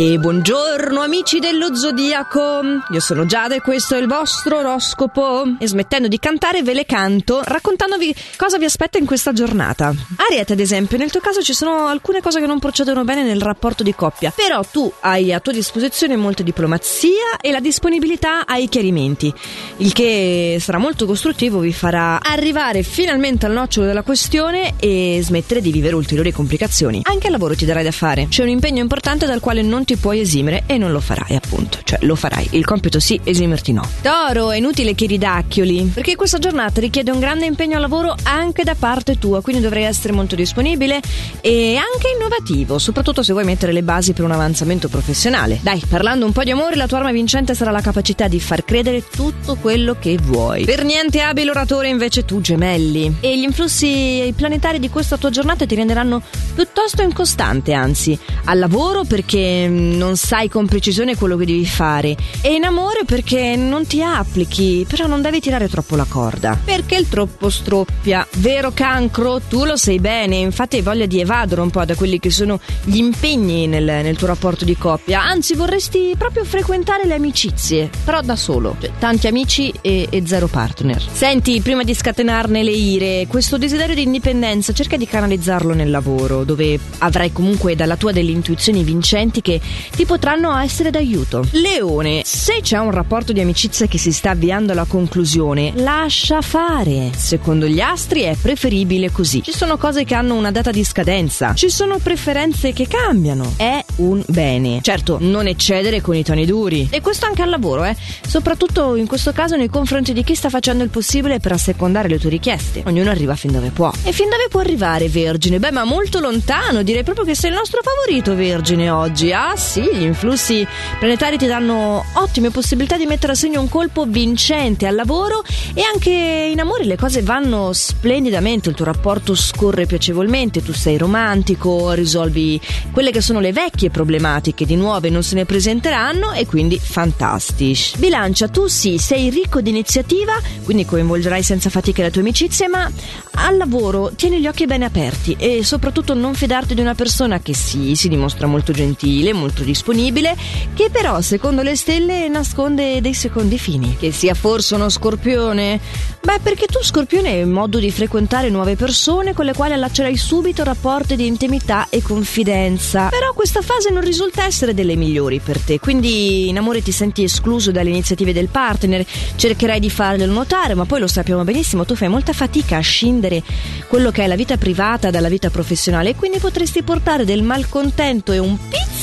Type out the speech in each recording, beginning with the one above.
E buongiorno amici dello Zodiaco, io sono Giada e questo è il vostro oroscopo. E smettendo di cantare ve le canto raccontandovi cosa vi aspetta in questa giornata. Ariete ad esempio, nel tuo caso ci sono alcune cose che non procedono bene nel rapporto di coppia, però tu hai a tua disposizione molta diplomazia e la disponibilità ai chiarimenti, il che sarà molto costruttivo, vi farà arrivare finalmente al nocciolo della questione e smettere di vivere ulteriori complicazioni. Anche al lavoro ti darai da fare, c'è un impegno importante dal quale non ti puoi esimere e non lo farai, appunto. Cioè, lo farai. Il compito sì, esimerti no. Toro, è inutile che ridacchioli, perché questa giornata richiede un grande impegno al lavoro anche da parte tua, quindi dovrai essere molto disponibile e anche innovativo, soprattutto se vuoi mettere le basi per un avanzamento professionale. Dai, parlando un po' di amore, la tua arma vincente sarà la capacità di far credere tutto quello che vuoi. Per niente abile oratore invece tu, gemelli. E gli influssi planetari di questa tua giornata ti renderanno piuttosto incostante, anzi, al lavoro perché non sai con precisione quello che devi fare. E in amore perché non ti applichi, però non devi tirare troppo la corda, perché il troppo stroppia. Vero cancro, tu lo sai bene, infatti hai voglia di evadere un po' da quelli che sono gli impegni nel, nel tuo rapporto di coppia, anzi vorresti proprio frequentare le amicizie, però da solo, cioè, tanti amici e, e zero partner. Senti, prima di scatenarne le ire, questo desiderio di indipendenza cerca di canalizzarlo nel lavoro, dove avrai comunque dalla tua delle intuizioni vincenti che ti potranno essere d'aiuto. Leone, se c'è un rapporto di amicizia che si sta avviando alla conclusione, lascia fare. Secondo gli astri è preferibile così. Ci sono cose che hanno una data di scadenza, ci sono preferenze che cambiano. È un bene. Certo, non eccedere con i toni duri. E questo anche al lavoro, eh. Soprattutto in questo caso nei confronti di chi sta facendo il possibile per assecondare le tue richieste. Ognuno arriva fin dove può. E fin dove può arrivare, Vergine? Beh, ma molto lontano. Direi proprio che sei il nostro favorito, Vergine, oggi. Ah, sì, gli influssi planetari ti danno ottime possibilità di mettere a segno un colpo vincente al lavoro e anche in amore le cose vanno splendidamente, il tuo rapporto scorre piacevolmente, tu sei romantico, risolvi quelle che sono le vecchie problematiche, di nuove non se ne presenteranno e quindi fantastici. Bilancia, tu sì, sei ricco di iniziativa, quindi coinvolgerai senza fatica le tue amicizie, ma al lavoro tieni gli occhi bene aperti e soprattutto non fidarti di una persona che sì, si dimostra molto gentile, molto disponibile, che però secondo le stelle nasconde dei secondi fini. Che sia forse uno scorpione? Beh, perché tu scorpione hai modo di frequentare nuove persone con le quali allaccerai subito rapporti di intimità e confidenza. Però questa fase non risulta essere delle migliori per te, quindi in amore ti senti escluso dalle iniziative del partner, cercherai di farglielo notare, ma poi lo sappiamo benissimo, tu fai molta fatica a scindere quello che è la vita privata dalla vita professionale e quindi potresti portare del malcontento e un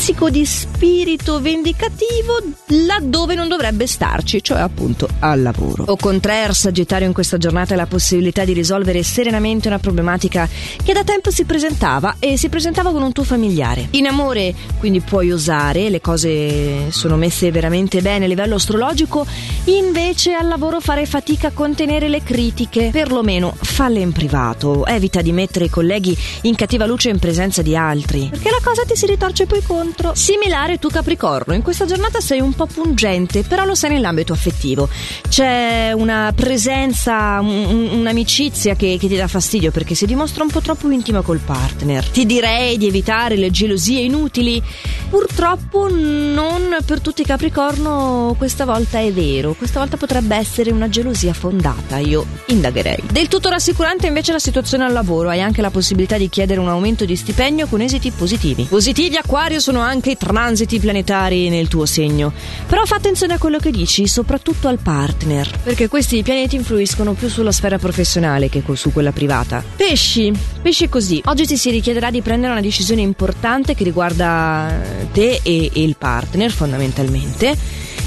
pizzico di spirito vendicativo laddove non dovrebbe starci, cioè appunto al lavoro. O contrario, Sagittario in questa giornata hai la possibilità di risolvere serenamente una problematica che da tempo si presentava e si presentava con un tuo familiare. In amore quindi puoi osare, le cose sono messe veramente bene a livello astrologico, invece al lavoro fare fatica a contenere le critiche, perlomeno falle in privato, evita di mettere i colleghi in cattiva luce in presenza di altri, perché la cosa ti si ritorce poi contro. Similare tu Capricorno, in questa giornata sei un po' pungente, però lo sei nell'ambito affettivo. C'è una presenza, un, un'amicizia che, che ti dà fastidio perché si dimostra un po' troppo intima col partner. Ti direi di evitare le gelosie inutili. Purtroppo non per tutti i Capricorno questa volta è vero, questa volta potrebbe essere una gelosia fondata, io indagherei. Del tutto rassicurante invece la situazione al lavoro, hai anche la possibilità di chiedere un aumento di stipendio con esiti positivi. Positivi Acquario sono anche i transiti planetari nel tuo segno. Però fa attenzione a quello che dici, soprattutto al partner, perché questi pianeti influiscono più sulla sfera professionale che su quella privata. Pesci, pesci così. Oggi ti si richiederà di prendere una decisione importante che riguarda te e, e il partner fondamentalmente.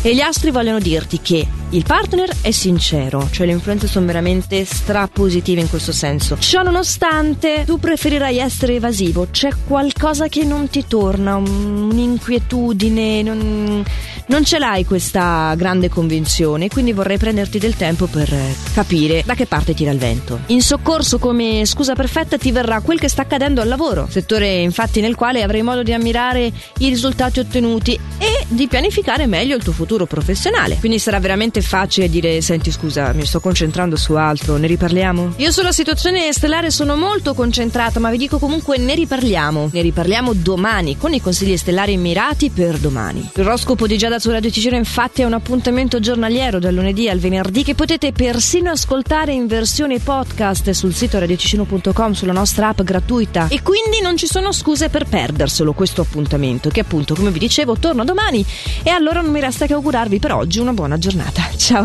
E gli astri vogliono dirti che il partner è sincero, cioè le influenze sono veramente strapositive in questo senso. Ciò nonostante, tu preferirai essere evasivo, c'è qualcosa che non ti torna, un'inquietudine, non, non ce l'hai questa grande convinzione, quindi vorrei prenderti del tempo per capire da che parte tira il vento. In soccorso, come scusa perfetta, ti verrà quel che sta accadendo al lavoro, settore infatti nel quale avrai modo di ammirare i risultati ottenuti e di pianificare meglio il tuo futuro professionale. Quindi sarà veramente facile dire: Senti, scusa, mi sto concentrando su altro, ne riparliamo? Io sulla situazione stellare sono molto concentrata, ma vi dico comunque ne riparliamo. Ne riparliamo domani con i consigli stellari mirati per domani. L'oroscopo di Giada su Radio Ticino, infatti, è un appuntamento giornaliero dal lunedì al venerdì che potete persino ascoltare in versione podcast sul sito radioticino.com sulla nostra app gratuita. E quindi non ci sono scuse per perderselo questo appuntamento, che appunto, come vi dicevo, torna domani. E allora non mi resta che augurarvi per oggi una buona giornata. Tchau.